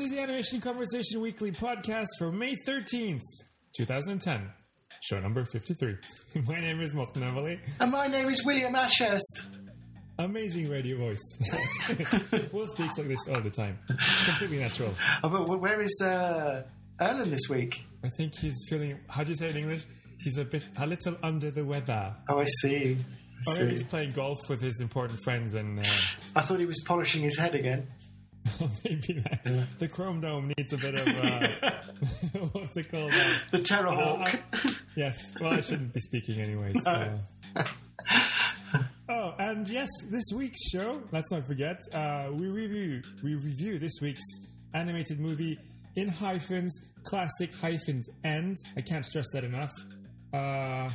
Is the Animation Conversation Weekly podcast for May 13th, 2010. Show number 53. My name is Morten Øverlie. And my name is William Ashurst. Amazing radio voice. Will speaks like this all the time. It's completely natural. Oh, but where is uh, Erlen this week? I think he's feeling, how do you say it in English? He's a bit, a little under the weather. Oh, I see. I, Or maybe he's playing golf with his important friends and uh, I thought he was polishing his head again. maybe that, the Chrome Dome needs a bit of, uh, what's it called? Uh, The Terrorhawk. Uh, yes. Well, I shouldn't be speaking anyways. Uh, oh, and yes, this week's show. Let's not forget. Uh, we review we review this week's animated movie in hyphens, classic hyphens, and I can't stress that enough. Uh,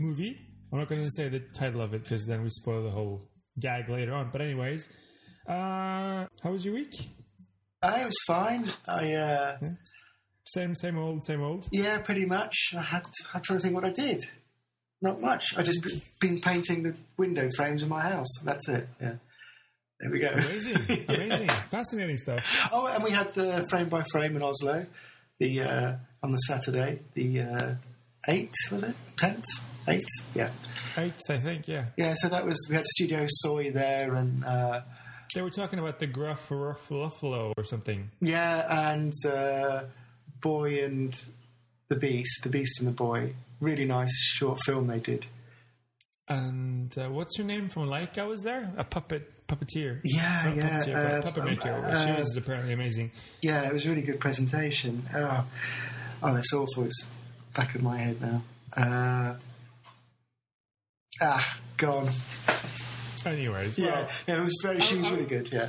movie. I'm not going to say the title of it because then we spoil the whole gag later on. But anyways, uh, how was your week? I was fine. I uh, Same, same old, same old. yeah, pretty much. I had I'm trying to think what I did. Not much. I just b- been painting the window frames in my house. That's it. Yeah. There we go. Amazing, amazing, fascinating stuff. Oh, and we had the frame by frame in Oslo, the uh, on the Saturday, the uh, eighth was it? Tenth, eighth? Yeah, Eighth, I think, yeah. yeah. So that was we had Studio Soi there, and uh, They were talking about the Gruff Ruffalo or something. yeah, and uh, Boy and the Beast, the Beast and the Boy. Really nice short film they did. And uh, what's her name from Laika was there? A puppet puppeteer. Yeah, Not yeah, puppeteer, uh, puppet maker. uh, she was apparently amazing. Yeah, it was a really good presentation. Oh, oh that's awful. It's back of my head now. Uh, ah, gone. Anyways, well, Yeah, yeah, it was very. She was really good. Yeah.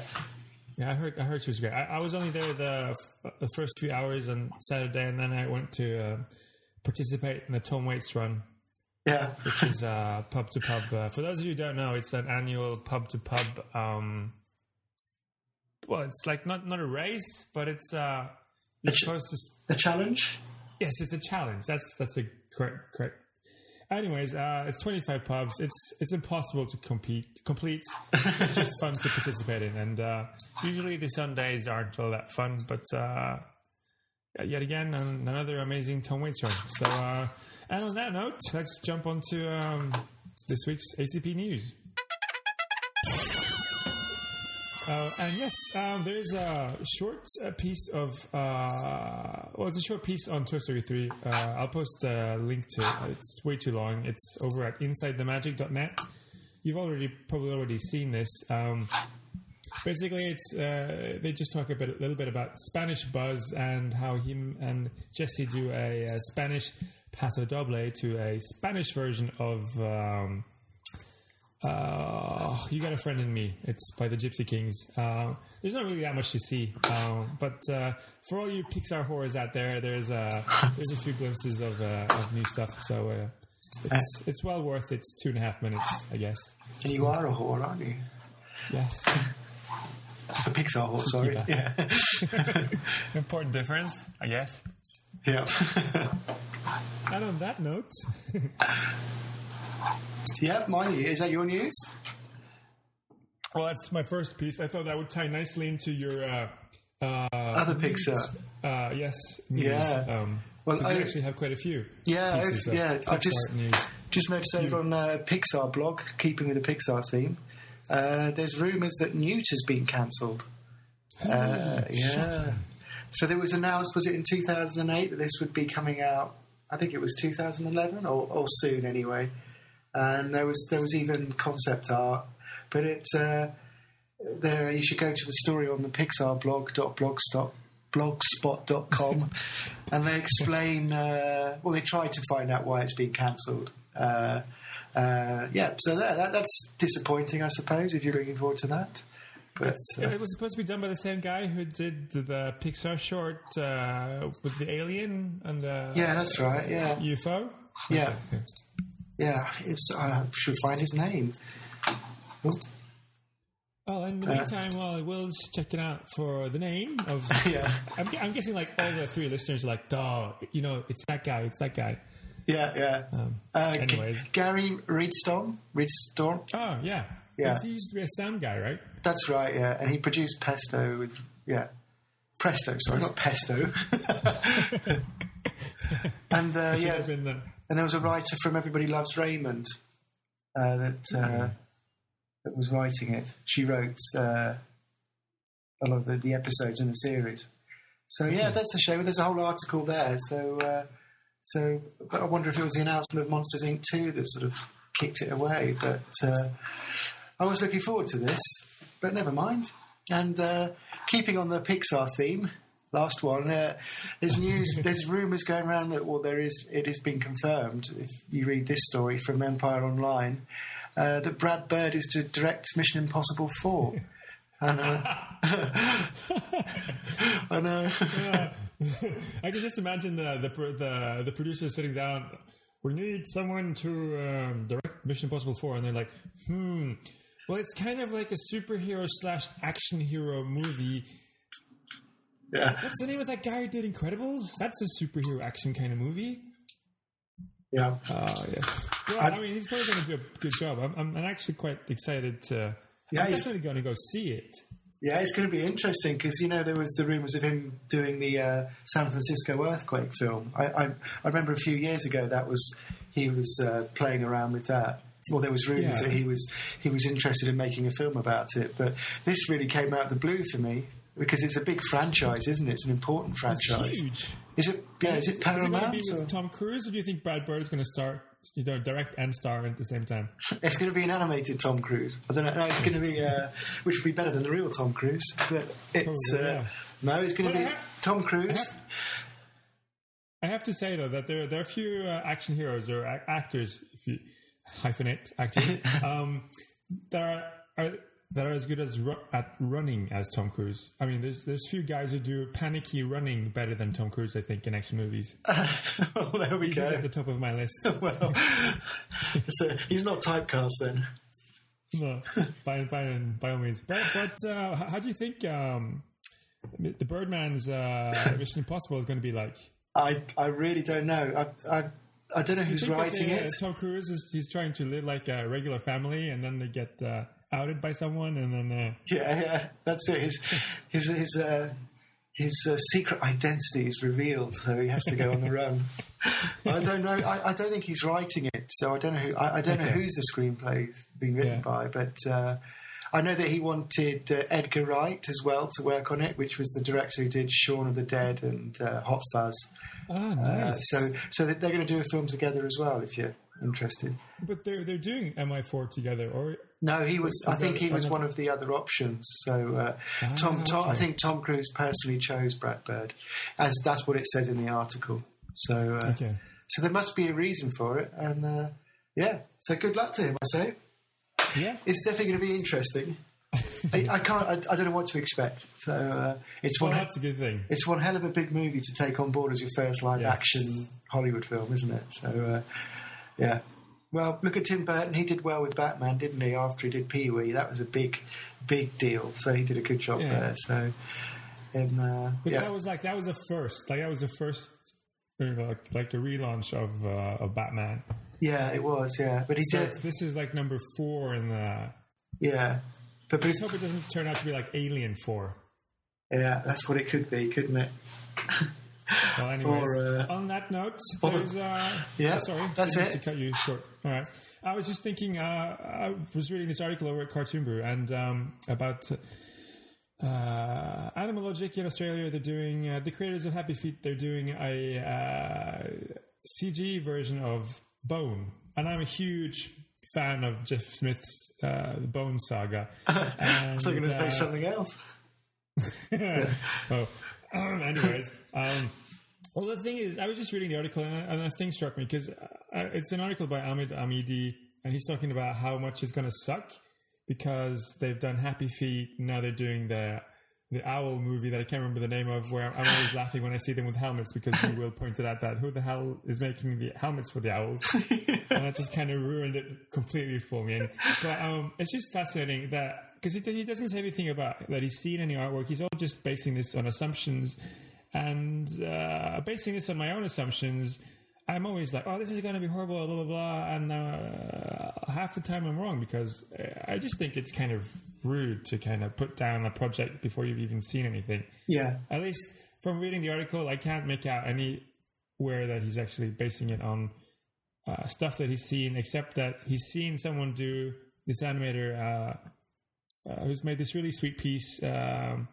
yeah, I heard, I heard she was great. I, I was only there the the first few hours on Saturday, and then I went to uh, participate in the Tom Waits run, Yeah, which is uh, pub to pub. Uh, for those of you who don't know, it's an annual pub to pub. Um, well, it's like not not a race, but it's uh, The ch- to the challenge. Yes, it's a challenge. That's that's a correct correct. Anyways, uh, it's 25 pubs. It's it's impossible to compete complete. It's just fun to participate in, and uh, usually the Sundays aren't all that fun. But uh, yet again, an- another amazing Tom Waits run. So, uh, and on that note, let's jump on to um, this week's ACP news. Uh, and yes, um, there's a short uh, piece of, uh, well, it's a short piece on Toy Story 3. Uh, I'll post a link to it. It's way too long. It's over at insidethemagic.net. You've already, probably already seen this. Um, basically, it's, uh, they just talk a bit, a little bit about Spanish Buzz and how him and Jesse do a, a Spanish paso doble to a Spanish version of, um, uh, you got a friend in me. It's by the Gypsy Kings. Uh, there's not really that much to see, um, but uh, for all you Pixar horrors out there, there's uh, there's a few glimpses of, uh, of new stuff. So uh, it's it's well worth its two and a half minutes, I guess. And you are a whore, aren't you? Yes, A Pixar whore, sorry. Yeah. Yeah. important difference, I guess. yeah. And on that note, yeah, my news. Is that your news? well, that's my first piece. I thought that would tie nicely into your uh, uh, Other Pixar. Uh, yes, news. Yeah. Um, Well, I- actually have quite a few. Yeah, pieces I've- yeah, I just- news. Just noticed over on uh, Pixar blog, keeping with the Pixar theme, uh, there's rumours that Newt has been cancelled. Uh, yeah. So there was announced, was it in 2008, that this would be coming out? I think it was 2011 or, or soon anyway. And there was there was even concept art. But it's uh, there. You should go to the story on the Pixar blog dot blogspot blogspot.com and they explain uh, well they try to find out why it's been cancelled uh, uh, yeah so that, that, that's disappointing i suppose if you're looking forward to that but uh, it was supposed to be done by the same guy who did the, the Pixar short uh, with the alien and the yeah that's right yeah UFO. yeah Okay. Yeah it's, i should find his name Oh, Well, in the Uh, meantime, while Will's checking out for the name of, yeah I'm, I'm guessing like all the three listeners are like, "Duh, you know, it's that guy, it's that guy." yeah yeah Um, uh, G- anyways. gary Rydstrom Rydstrom Oh yeah, Yeah. He used to be a sound guy, right? That's right, yeah. And he produced Pesto with, yeah. Presto, sorry, not Pesto. and uh, yeah, have been the and there was a writer from Everybody Loves Raymond uh, that uh, that was writing it. She wrote uh, a lot of the, the episodes in the series. So yeah, that's a shame. There's a whole article there. So uh, so but I wonder if it was the announcement of Monsters Inc. two that sort of kicked it away. But uh, I was looking forward to this, but never mind. And uh, keeping on the Pixar theme, last one. Uh, there's news. there's rumours going around that well, there is. It has been confirmed. If you read this story from Empire Online, uh, that Brad Bird is to direct Mission Impossible Four. And uh, I know. I can just imagine the the the, the producer sitting down. We need someone to um, direct Mission Impossible Four, and they're like, "Hmm, well, it's kind of like a superhero slash action hero movie. Yeah, What's the name of that guy who did Incredibles? That's a superhero action kind of movie." yeah. Oh yes. Well, I, mean, he's probably going to do a good job. I'm, I'm, I'm actually quite excited to. Yeah, I'm he's- definitely going to go see it. Yeah, it's going to be interesting because you know there was the rumours of him doing the uh, San Francisco earthquake film. I, I I remember a few years ago that was he was uh, playing around with that. Well, there was rumours Yeah. that he was he was interested in making a film about it, but this really came out of the blue for me because it's a big franchise, isn't it? It's an important It's franchise. huge. Is it? Yeah, is it Is it Paramount? be or- with Tom Cruise, or do you think Brad Bird is going to start? you know, direct and star at the same time? It's going to be an animated Tom Cruise. I don't know. No, it's going to be, uh, which would be better than the real Tom Cruise. But it's Probably, uh, yeah. no, it's going to be ha- Tom Cruise. I have- I have to say though that there there are a few uh, action heroes or a- actors, if you hyphenate actors, um, that are, are that are as good as ru- at running as Tom Cruise. I mean, there's there's few guys who do panicky running better than Tom Cruise. I think in action movies, well, there we he's go. at the top of my list. well, so he's not typecast then. no, by by by all means. But but uh, how do you think um, the Birdman's uh, Mission Impossible is going to be like? I I really don't know. I I, I don't know Do who's think that writing it. Tom Cruise is he's trying to live like a regular family, and then they get uh, outed by someone, and then uh, Yeah, yeah, that's it. His his his uh, his uh, secret identity is revealed, so he has to go on the run. I don't know. I, I don't think he's writing it, so I don't know who. I, I don't know who's the screenplay's being written Yeah. by, but. Uh, I know that he wanted uh, Edgar Wright as well to work on it, which was the director who did Shaun of the Dead and uh, Hot Fuzz. Uh, nice. so, so that they're going to do a film together as well. If you're interested. but they're they're doing MI4 together, or No, he was. I think he was one of the other options. So uh, Tom, Tom, I think Tom Cruise personally chose Brad Bird, as that's what it says in the article. So, uh, okay. so there must be a reason for it, and uh, yeah. So good luck to him. I say Yeah, it's definitely going to be interesting. I, I can't. I, I don't know what to expect. So uh, it's well, one. that's a good thing. It's one hell of a big movie to take on board as your first live Yes. action Hollywood film, isn't it? So, uh, yeah. Well, look at Tim Burton. He did well with Batman, didn't he? After he did Pee Wee, that was a big, big deal. So he did a good job Yeah. there. So, and uh, But yeah, that was like that was the first, like that was the first, uh, like, like the relaunch of uh, of Batman. yeah, it was. Yeah, but he So did. this is like number four in the. Yeah, but, but Let's hope it doesn't turn out to be like Alien Four. yeah, that's what it could be, couldn't it? Well, anyways, Or, uh, on that note, uh, Yeah, oh, sorry, that's it. To cut you short. All right, I was just thinking. Uh, I was reading this article over at Cartoon Brew and um, about uh, Animal Logic in Australia. They're doing uh, the creators of Happy Feet. They're doing a uh, CG version of Bone. and I'm a huge fan of Jeff Smith's uh, Bone Saga. And, I were going to uh, say something else. oh, um, anyways, um, well, the thing is, I was just reading the article, and, and a thing struck me because uh, it's an article by Amid Amidi, and he's talking about how much it's going to suck because they've done Happy Feet, now they're doing the the owl movie that I can't remember the name of, where I'm always laughing when I see them with helmets because you will pointed out that who the hell is making the helmets for the owls, and that just kind of ruined it completely for me. And but um, it's just fascinating that because he, he doesn't say anything about that he's seen any artwork. He's all just basing this on assumptions, and uh, basing this on my own assumptions. I'm always like, oh, this is going to be horrible, blah blah blah, and uh, half the time I'm wrong because I just think it's kind of rude to kind of put down a project before you've even seen anything. Yeah. At least from reading the article, I can't make out anywhere that he's actually basing it on uh, stuff that he's seen, except that he's seen someone do this animator uh, uh, who's made this really sweet piece um,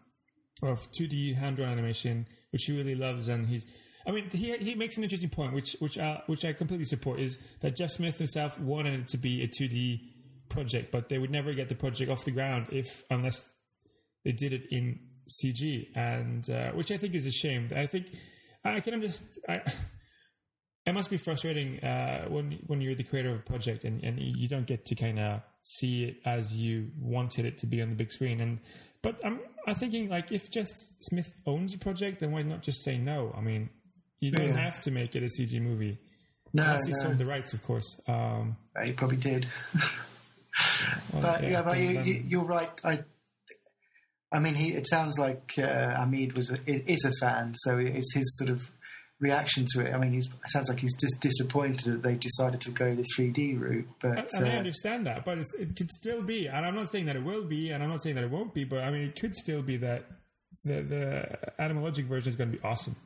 of 2D hand drawn animation, which he really loves, and he's. I mean, he he makes an interesting point, which which I, which I completely support, is that Jeff Smith himself wanted it to be a 2D project, but they would never get the project off the ground if unless they did it in CG, and uh, which I think is a shame. I think I can just I. It must be frustrating uh, when when you're the creator of a project and, and you don't get to kind of see it as you wanted it to be on the big screen. And but I'm I'm thinking like if Jeff Smith owns a project, then why not just say no? I mean, you don't Yeah. have to make it a CG movie. No, Unless he no. sold the rights, of course. Um, he probably did. well, But yeah, but you, you're right. I, I mean, he. It sounds like uh, Amid was a, is a fan, so it's his sort of reaction to it. I mean, he's it sounds like he's just disappointed that they decided to go the 3D route. But and I uh, understand that, but it's, it could still be, and I'm not saying that it will be, and I'm not saying that it won't be, but I mean, it could still be that the the Animal Logic version is going to be awesome.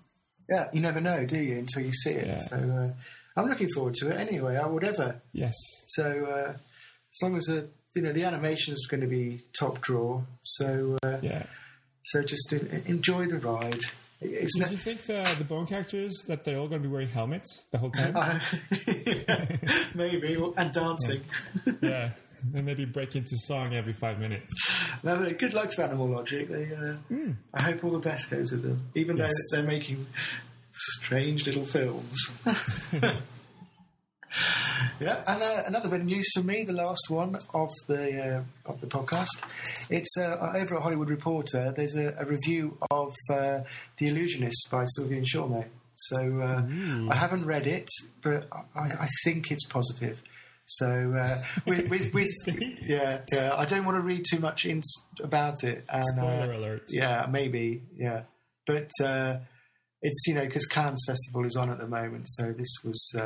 yeah, you never know, do you, until you see it. Yeah. So uh, I'm looking forward to it anyway. I whatever. Yes, So uh, as long as the you know the animation is going to be top draw, so uh, yeah. so just enjoy the ride. It's Did not, you think the the bone characters that they're all going to be wearing helmets the whole time? Uh, maybe and dancing. yeah, and maybe break into song every five minutes. No, but good luck to Animal Logic. They, uh, I hope all the best goes with them, even Yes. though they're making strange little films. yeah, and uh, another bit of news for me, the last one of the uh, of the podcast. It's uh, over at Hollywood Reporter. There's a, a review of uh, The Illusionist by Sylvain Chomet. So uh, I haven't read it, but I, I think it's positive. So uh, with, with, with yeah, yeah, I don't want to read too much in, about it. And, Spoiler alert. Yeah, maybe. Yeah, but uh, it's you know because Cannes Festival is on at the moment, so this was.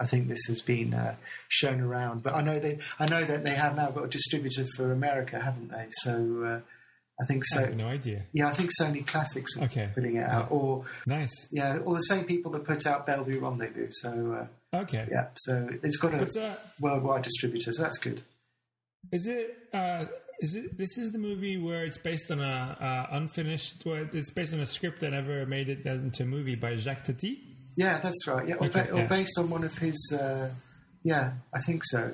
I think this has been uh, shown around, but I know they. I know that they have now got a distributor for America, haven't they? So uh, I think I so. have no idea. Yeah, I think Sony Classics are Okay. putting it out, or Nice. yeah, or the same people that put out Belleville Rendezvous. So uh, Okay. yeah, so it's got a But uh, worldwide distributor, so that's good. is it? Uh, is it? This is the movie where it's based on a uh, unfinished. Well, it's based on a script that never made it into a movie by Jacques Tati. Yeah, that's right. Yeah, or, Okay, ba- or yeah. based on one of his. Uh, yeah, I think so.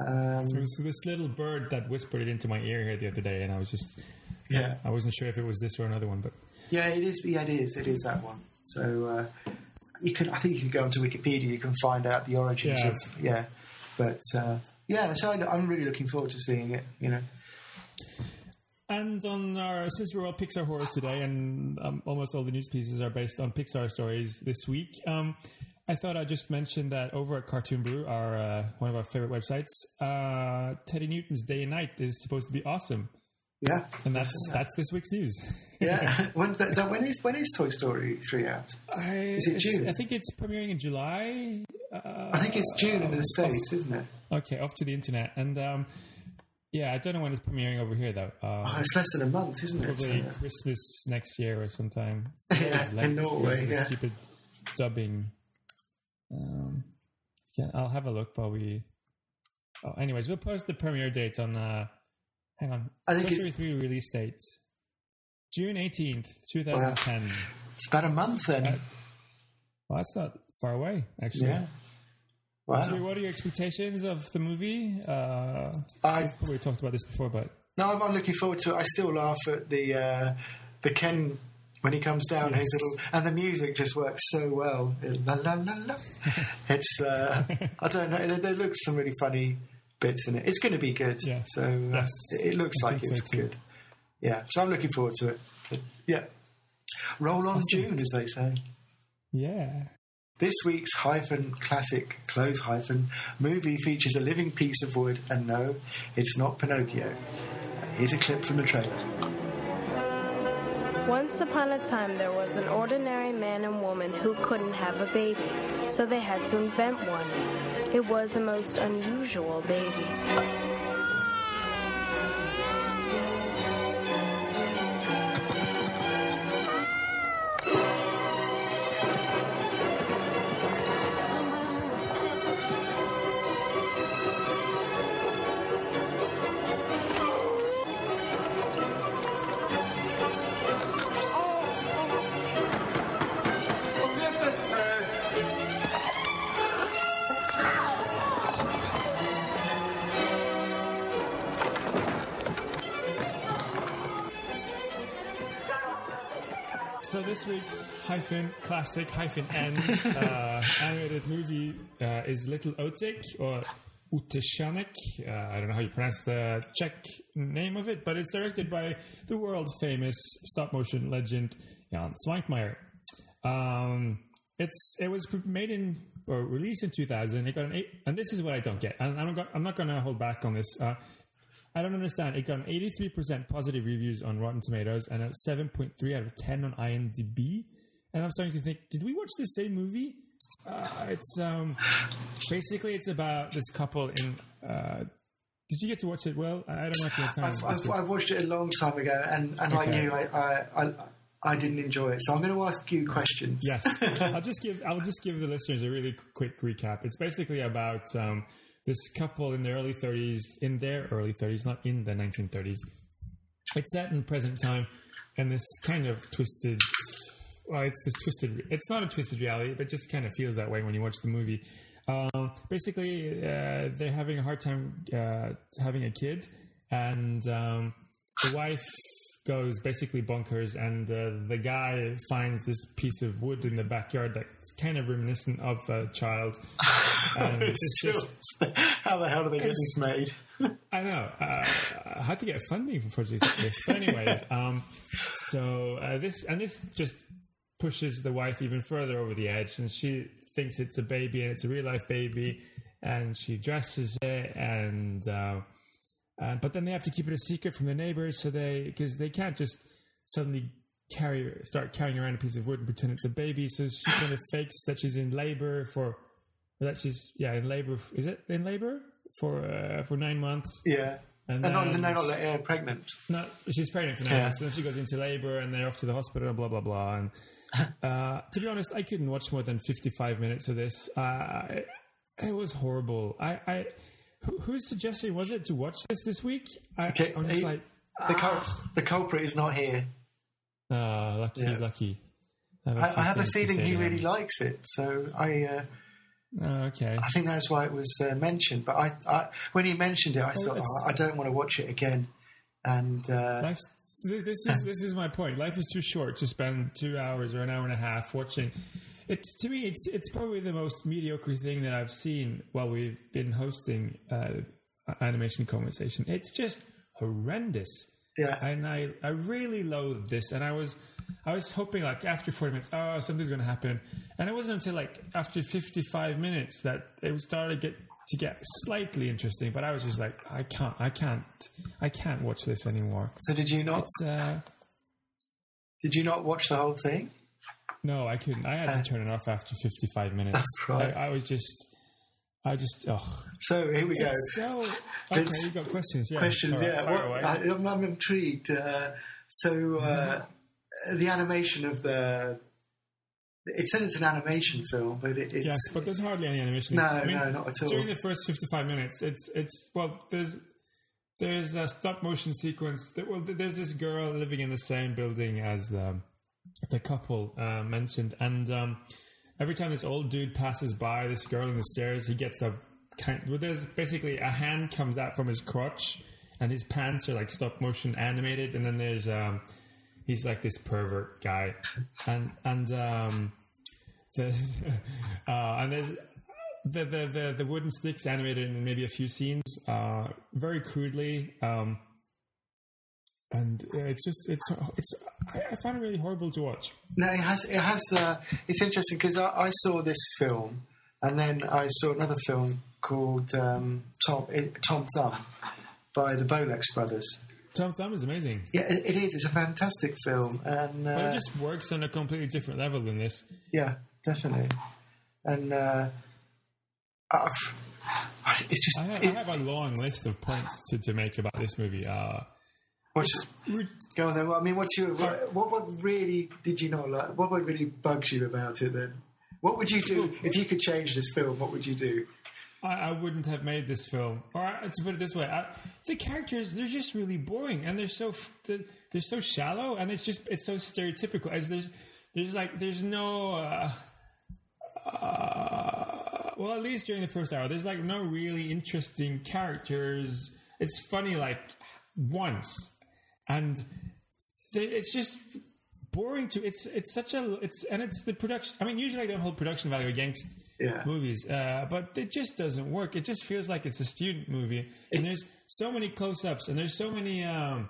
Um, It was this little bird that whispered it into my ear here the other day, and I was just. yeah, I wasn't sure if it was this or another one, but yeah, it is. Yeah, it is. It is that one. So uh, you can. I think you can go onto Wikipedia. You can find out the origins Yeah. of. Yeah, but uh, yeah. So I, I'm really looking forward to seeing it. You know. And on our, since we're all Pixar horrors today, and um, almost all the news pieces are based on Pixar stories this week, um, I thought I'd just mention that over at Cartoon Brew, our uh, one of our favorite websites, uh, Teddy Newton's Day and Night is supposed to be awesome, Yeah. and that's that's this week's news. Yeah. when, that, that, when is when is Toy Story three out? I, Is it June? I think it's premiering in July. Uh, I think it's June in the states, isn't it? okay, off to the internet, and um, yeah, I don't know when it's premiering over here though. Um, Oh, it's less than a month, isn't it? Probably Christmas next year or sometime. Yeah, It's in Norway, yeah. Stupid dubbing. Um, yeah, I'll have a look while we. Oh, anyways, we'll post the premiere date on. Uh, hang on. I think it's- 3 release date. June 18th, 2010. it's about a month then. Uh, Well, that's not far away, actually. yeah. Wow. So what are your expectations of the movie? Uh, I we talked about this before, but no, I'm, I'm looking forward to it. I still laugh at the uh, the Ken when he comes down. His little and the music just works so well. La la la la. It's uh, I don't know. There, there looks some really funny bits in it. It's going to be good. Yeah. So uh, Yes. it, it looks I like think so it's good. Yeah. So I'm looking forward to it. But, yeah. Roll on June, as they say. yeah. This week's hyphen classic close hyphen movie features a living piece of wood, and no, it's not Pinocchio. Here's a clip from the trailer. Once upon a time, there was an ordinary man and woman who couldn't have a baby, so they had to invent one. It was a most unusual baby. This week's hyphen classic hyphen end uh, animated movie uh, is Little Otik or Otesánek. Uh, I don't know how you pronounce the Czech name of it, but it's directed by the world famous stop motion legend Jan Svankmajer. Um, it's it was made in or released in 2000. It got an eight, and this is what I don't get. And I'm, not- I'm not going to hold back on this. Uh, I don't understand. It got an 83% positive reviews on Rotten Tomatoes and a 7.3 out of 10 on IMDb. And I'm starting to think, did we watch the same movie? Uh, it's um, basically it's about this couple in. Uh, did you get to watch it? Well, I don't know if you had time. I've, I've. I've watched it a long time ago, and, and Okay. you, I, I, I, I didn't enjoy it. So I'm going to ask you questions. Yes, I'll just give I'll just give the listeners a really quick recap. It's basically about um, this couple in their early 30s, in their early 30s, not in the 1930s. It's set in present time, and this kind of twisted. Well, it's this twisted. It's not a twisted reality, but just kind of feels that way when you watch the movie. Um, basically, uh, they're having a hard time uh, having a kid, and um, the wife goes basically bonkers, and uh, the guy finds this piece of wood in the backyard that's kind of reminiscent of a child. And it's just How the hell do they get this made? I know. Uh, I had to get funding for projects like this. But anyways, um, so uh, this and this just pushes the wife even further over the edge, and she thinks it's a baby and it's a real life baby, and she dresses it, and uh, uh, but then they have to keep it a secret from the neighbors, so they because they can't just suddenly carry start carrying around a piece of wood and pretend it's a baby. So she kind of fakes that she's in labor for that she's yeah in labor. Is it in labor for uh, for nine months? Yeah. And And not, then no, not let her pregnant. no, she's pregnant for nine Yeah. months, and then she goes into labor, and they're off to the hospital, blah blah blah. And uh, to be honest, I couldn't watch more than fifty-five minutes of this. Uh, it, it was horrible. I, I who, whose suggestion was it to watch this this week? I, Okay, I'm just he- like, The, cul- the culprit is not here. ah, lucky, Yeah. he's lucky. I I, few I have a feeling he really likes it. So I, uh, Oh, okay. I think that's why it was uh, mentioned. But I, I, when he mentioned it, I Oh, thought, oh, I don't want to watch it again. And uh, th- this is this is my point. Life is too short to spend two hours or an hour and a half watching. It's to me, it's it's probably the most mediocre thing that I've seen while we've been hosting uh, animation conversation. It's just horrendous, yeah, and I I really loathed this. And I was I was hoping like after forty minutes, oh something's going to happen, and it wasn't until like after fifty five minutes that it started to get to get slightly interesting. But I was just like, I can't, I can't, I can't watch this anymore. so did you not? Uh Did you not watch the whole thing? No, I couldn't. I had to turn it off after 55 minutes. Right. I, I was just, I just, oh. So here we go. So okay. It's- you've got questions? Yeah. Questions, right, yeah. away. I, I'm, I'm intrigued. Uh, so uh, the animation of the. It says it's an animation film, but it, it's yes, but there's hardly any animation. No, I mean, no, not at all. During the first 55 minutes, it's it's well, there's there's a stop motion sequence. That, well, there's this girl living in the same building as the the couple uh, mentioned, and um, every time this old dude passes by this girl in the stairs, he gets a kind. Well, there's basically a hand comes out from his crotch, and his pants are like stop motion animated, and then there's um, he's like this pervert guy, and and um, the, uh, and there's the, the the the wooden sticks animated in maybe a few scenes, uh, very crudely. Um, and uh, it's just it's it's I, find it really horrible to watch. No, it has. It has. Uh, it's interesting because I, I saw this film, and then I saw another film called um, Tom it, Tom Thumb by the Bolex brothers. Tom Thumb is amazing, Yeah, it, it is. It's a fantastic film, and uh, but it just works on a completely different level than this. yeah, definitely. And uh, it's just I have, I have a long list of points to, to make about this movie. Uh, what's, go on then. I mean, what's your what, what? What really did you not like? What really bugs you about it then? What would you do if you could change this film? What would you do? I, I wouldn't have made this film. Or uh, to put it this way, I, the characters they're just really boring, and they're so they're, they're so shallow, and it's just it's so stereotypical. As there's there's like there's no. Uh, uh, well, at least during the first hour, there's like no really interesting characters. It's funny like once, and it's just boring to. It's it's such a it's and it's the production. I mean, usually I don't hold production value against Yeah. movies, uh, but it just doesn't work. It just feels like it's a student movie, and there's so many close-ups, and there's so many. Um,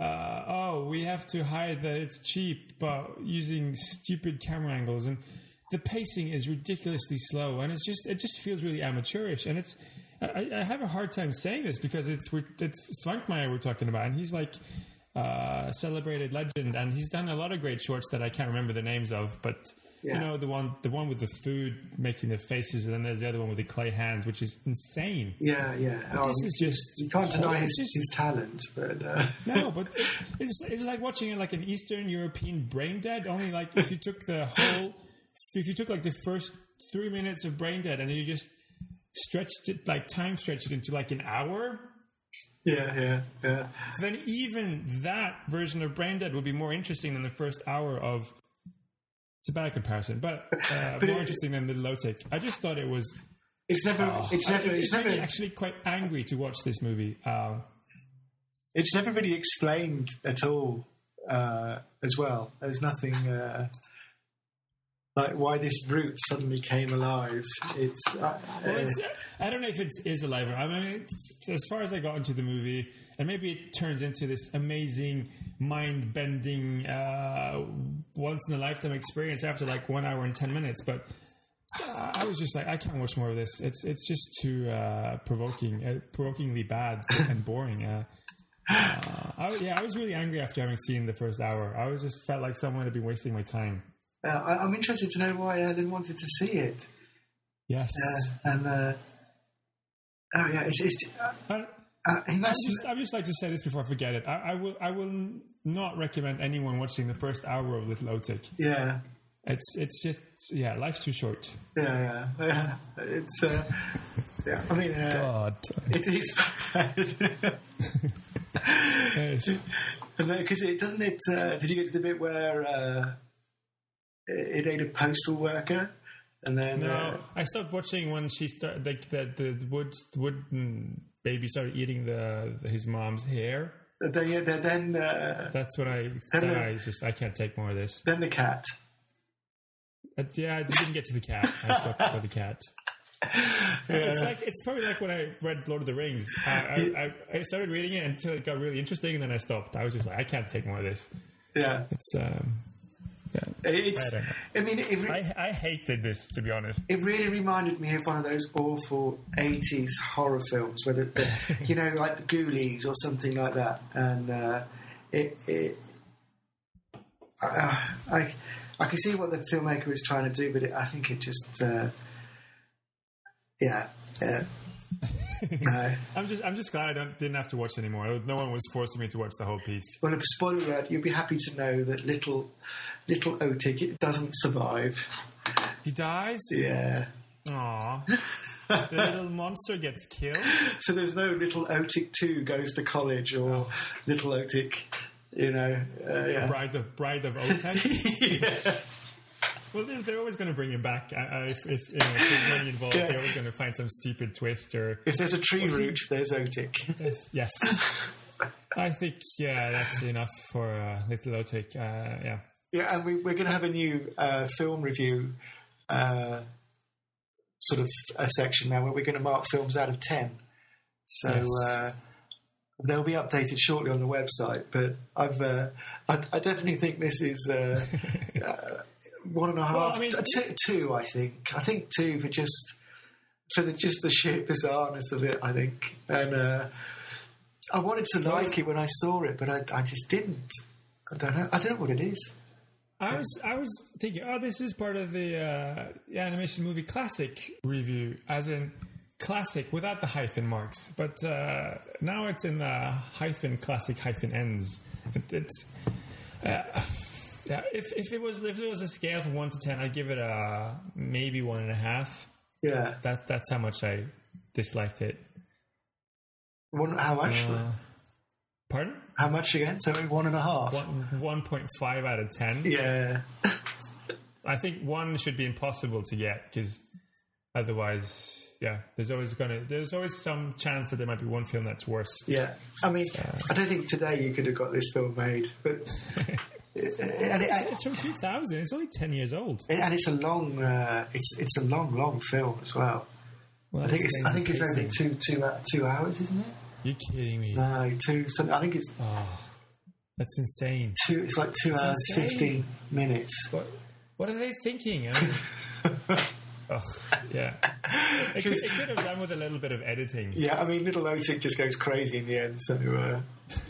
uh, oh, we have to hide that it's cheap, but using stupid camera angles, and the pacing is ridiculously slow, and it's just it just feels really amateurish, and it's. I, I have a hard time saying this because it's it's Svankmajer we're talking about, and he's like uh, celebrated legend, and he's done a lot of great shorts that I can't remember the names of, but Yeah. you know the one the one with the food making the faces, and then there's the other one with the clay hands, which is insane. Yeah, yeah. This is just you can't deny his, it's just- his talent, but uh, No, but it, it, was, it was like watching like an Eastern European brain dead. Only like if you took the whole, if you took like the first three minutes of brain dead and then you just stretched it like time stretched it into like an hour, yeah, yeah, yeah. then even that version of brain dead would be more interesting than the first hour of. It's a bad comparison, but, uh, more interesting than the low tech. I just thought it was. It's never, Oh, it's never, it it's me never, actually quite angry to watch this movie. Um, it's never really explained at all. Uh, as well, there's nothing uh, like why this route suddenly came alive. It's, uh, Well, uh, it's, I don't know if it is alive. Or I mean, as far as I got into the movie, and maybe it turns into this amazing, mind-bending, uh, once-in-a-lifetime experience after like one hour and ten minutes. But uh, I was just like, I can't watch more of this. It's it's just too uh, provoking, uh, provokingly bad and boring. Uh, uh, I, yeah, I was really angry after having seen the first hour. I was just felt like someone had been wasting my time. Uh, I, I'm interested to know why Ellen wanted to see it. Yes. Uh, and uh, oh yeah, it's, it's uh, I- uh, he. I just, I just like to say this before I forget it. I, I will I will not recommend anyone watching the first hour of Little Otik. Yeah, It's it's just yeah, life's too short. yeah, yeah. yeah. It's uh, yeah. I mean, uh, God, it is bad. Because it doesn't it. Uh, did you get to the bit where uh, it, ate a postal worker, and then no, uh, I stopped watching when she started like the the wood wooden baby started eating the, his mom's hair. they, they, then uh, That's when I Then then the- I just I can't take more of this. then the cat. Uh, yeah, I didn't get to the cat. I stopped before the cat. It's like it's probably like when I read Lord of the Rings. I, I, I, I started reading it until it got really interesting, and then I stopped. I was just like, I can't take more of this. Yeah, It's um, yeah. it's. I. I mean, it, re- I, I hated this to be honest. it really reminded me of one of those awful 80s horror films where the, the you know like the ghoulies or something like that and uh, it, it uh, I I can see what the filmmaker was trying to do but it, I think it just uh, yeah yeah no. I'm just I'm just glad I don't, didn't have to watch anymore. No one was forcing me to watch the whole piece. well spoiler alert you'll be happy to know that little little Otik it doesn't survive He dies. yeah Aww. the little monster gets killed. So there's no little Otik 2 goes to college or little Otik, you know. Uh, yeah. Bride of Bride of Otik. Well, they're, they're always going to bring him back. Uh, uh, if, if, you know, if there's money involved, Yeah. they're always going to find some stupid twist or If there's a tree root, there's Otik. yes. yes. I think yeah, that's enough for uh, Little Otik. Uh, yeah. Yeah, and we, we're going to have a new uh, film review uh, sort of a section now where we're going to mark films out of 10. So Yes. uh, they'll be updated shortly on the website. But I've uh, I, I definitely think this is uh, uh, one and a half, Well, I mean- two, two, I think. I think two for just for the just the sheer bizarreness of it. I think, and uh, I wanted to like it when I saw it, but I, I just didn't. I don't know. I don't know what it is. I was I was thinking, oh, this is part of the, uh, the animation movie classic review, as in classic without the hyphen marks. But uh, now it's in the hyphen classic hyphen ends. It, it's uh, yeah. If if it was if it was a scale from one to ten, I'd give it a maybe one and a half. Yeah. That that's how much I disliked it. One, how much? Uh, pardon? how much again? So one and a half. One one point five out of ten. Yeah. I think one should be impossible to get because otherwise, yeah, there's always gonna there's always some chance that there might be one film that's worse. Yeah. I mean, I don't think today you could have got this film made, but and, it, It's from 2000. It's only 10 years old. and it's a long, uh, it's it's a long, long film as well. Well, I think it's I think it's only two two uh, two hours, isn't it? You're kidding me. No, two. Some, I think it's That's insane. two. It's like two hours insane. fifteen minutes. What, what are they thinking? I mean, yeah. It could, it could have done with a little bit of editing. Yeah, I mean, little Otik just goes crazy in the end. So, uh,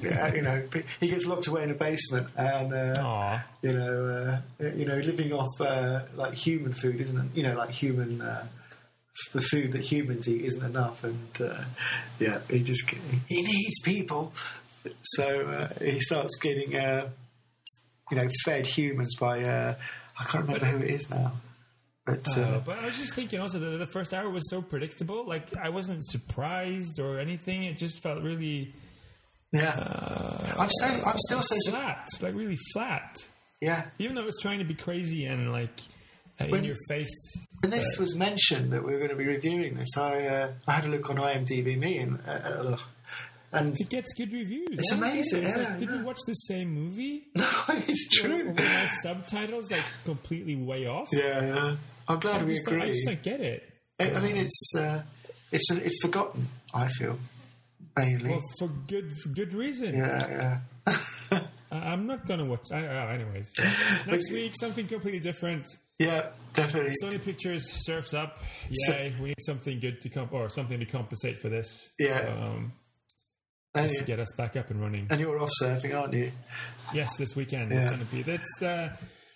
yeah, you know, he gets locked away in a basement, and uh, you know, uh, you know, living off uh, like human food isn't, it? you know, like human. Uh, the food that humans eat isn't enough, and uh, yeah, he just he needs people. So uh, he starts getting, uh, you know, fed humans by uh, I can't remember who it is now, but uh, Uh, but I was just thinking also that the first hour was so predictable. Like I wasn't surprised or anything. It just felt really yeah, I'm so I'm still so flat, like really flat. yeah. Even though it was trying to be crazy and like uh, in your face. When this was mentioned that we were going to be reviewing this, I uh, I had a look on IMDb me and uh, uh, and It gets good reviews. It's amazing, it. It's yeah, like, did yeah. we watch the same movie? no, it's true. were my subtitles like completely way off? Yeah, yeah. I'm glad I we don't, I just don't get it. I, I mean, it's uh, it's it's forgotten. I feel mainly. Well, for good for good reason. yeah, yeah, I'm not gonna watch. I, uh, anyways, next week something completely different. yeah, definitely. Sony Pictures surfs up. So- we need something good to comp or something to compensate for this. Yeah. So, um, just to get us back up and running. and you're off surfing, aren't you? Yes, this weekend is Yeah. going to be. That's the.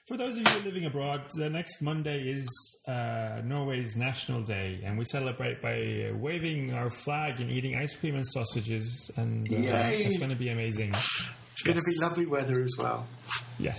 For those of you living abroad, the next Monday is uh, Norway's National Day, and we celebrate by uh, waving our flag and eating ice cream and sausages, and uh, Yay. it's going to be amazing. It's going to be lovely weather as well. Yes.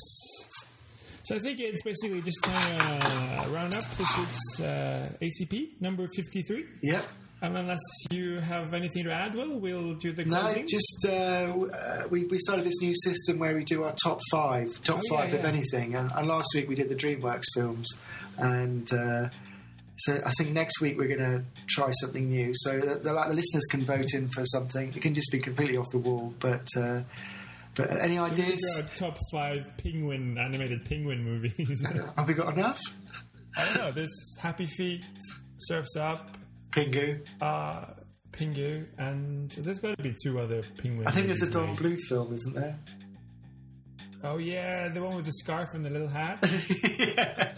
So I think it's basically just time to uh, round up this week's uh, ACP number fifty-three. Yep. And unless you have anything to add, Will, we'll do the closing. No, just uh, uh, we we started this new system where we do our top five, top Oh, yeah, five of yeah. anything. And, and last week we did the DreamWorks films, and uh, so I think next week we're going to try something new. So that the, the listeners can vote in for something. It can just be completely off the wall, but uh, but any ideas? top five penguin animated penguin movies. Have we got enough? I don't know. There's Happy Feet, Surfs Up, Pingu. uh, Pingu, and there's got to be two other penguins. I think there's a Don. Blue film, isn't there? Oh yeah, the one with the scarf and the little hat.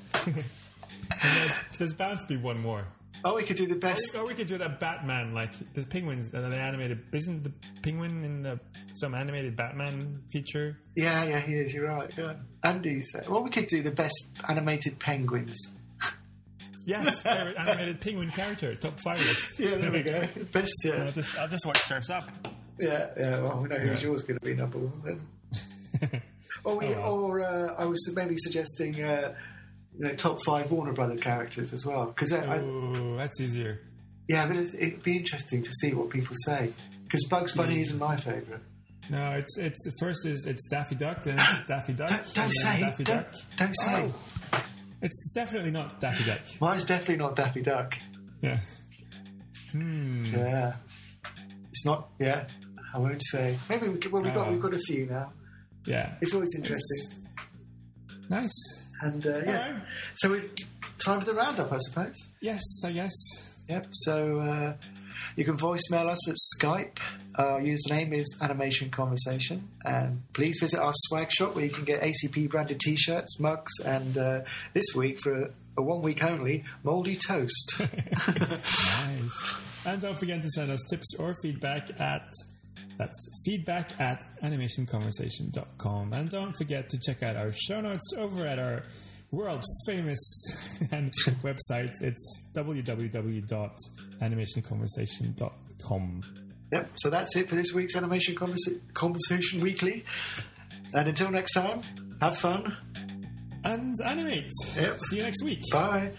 there's, there's bound to be one more. Oh, we could do the best. Or we could do that Batman, like the penguins, uh, the animated. Isn't the penguin in the, some animated Batman feature? Yeah, yeah, he is. You're right. Yeah. Andy's. Uh, well, we could do the best animated penguins. Yes, favorite animated penguin character, top five list. Yeah, there we go. Best. Yeah. I'll just I'll just watch Surfs Up. Yeah, yeah. Well, we know who's yours going to be number one then. or we, or uh, I was maybe suggesting, uh, you know, top five Warner Brother characters as well. Because I, Oh, that's easier. yeah, but it's, it'd be interesting to see what people say. Because Bugs Bunny isn't my favourite. No, it's it's the first is it's Daffy Duck, then it's Daffy Duck, Don't, don't say. Daffy Don't, Duck. don't say. Oh. It's definitely not Daffy Duck. Mine's definitely not Daffy Duck. Yeah. Hmm. Yeah. It's not. Yeah. I won't say. Maybe we could, well, we got Oh. we've got a few now. Yeah. It's always interesting. Nice. And uh, yeah. Alright. So we time for the roundup, I suppose. Yes, I guess. Yep. So uh, you can voicemail us at Skype. Our username is Animation Conversation, and please visit our swag shop where you can get ACP branded T-shirts, mugs, and uh, this week for a, a one week only, moldy toast. Nice. And don't forget to send us tips or feedback at that's feedback at animationconversation.com. And don't forget to check out our show notes over at our world famous and website. It's www.animationconversation.com. yep. So that's it for this week's Animation Conversa- Conversation Weekly. And until next time, have fun. And animate. Yep. See you next week. Bye.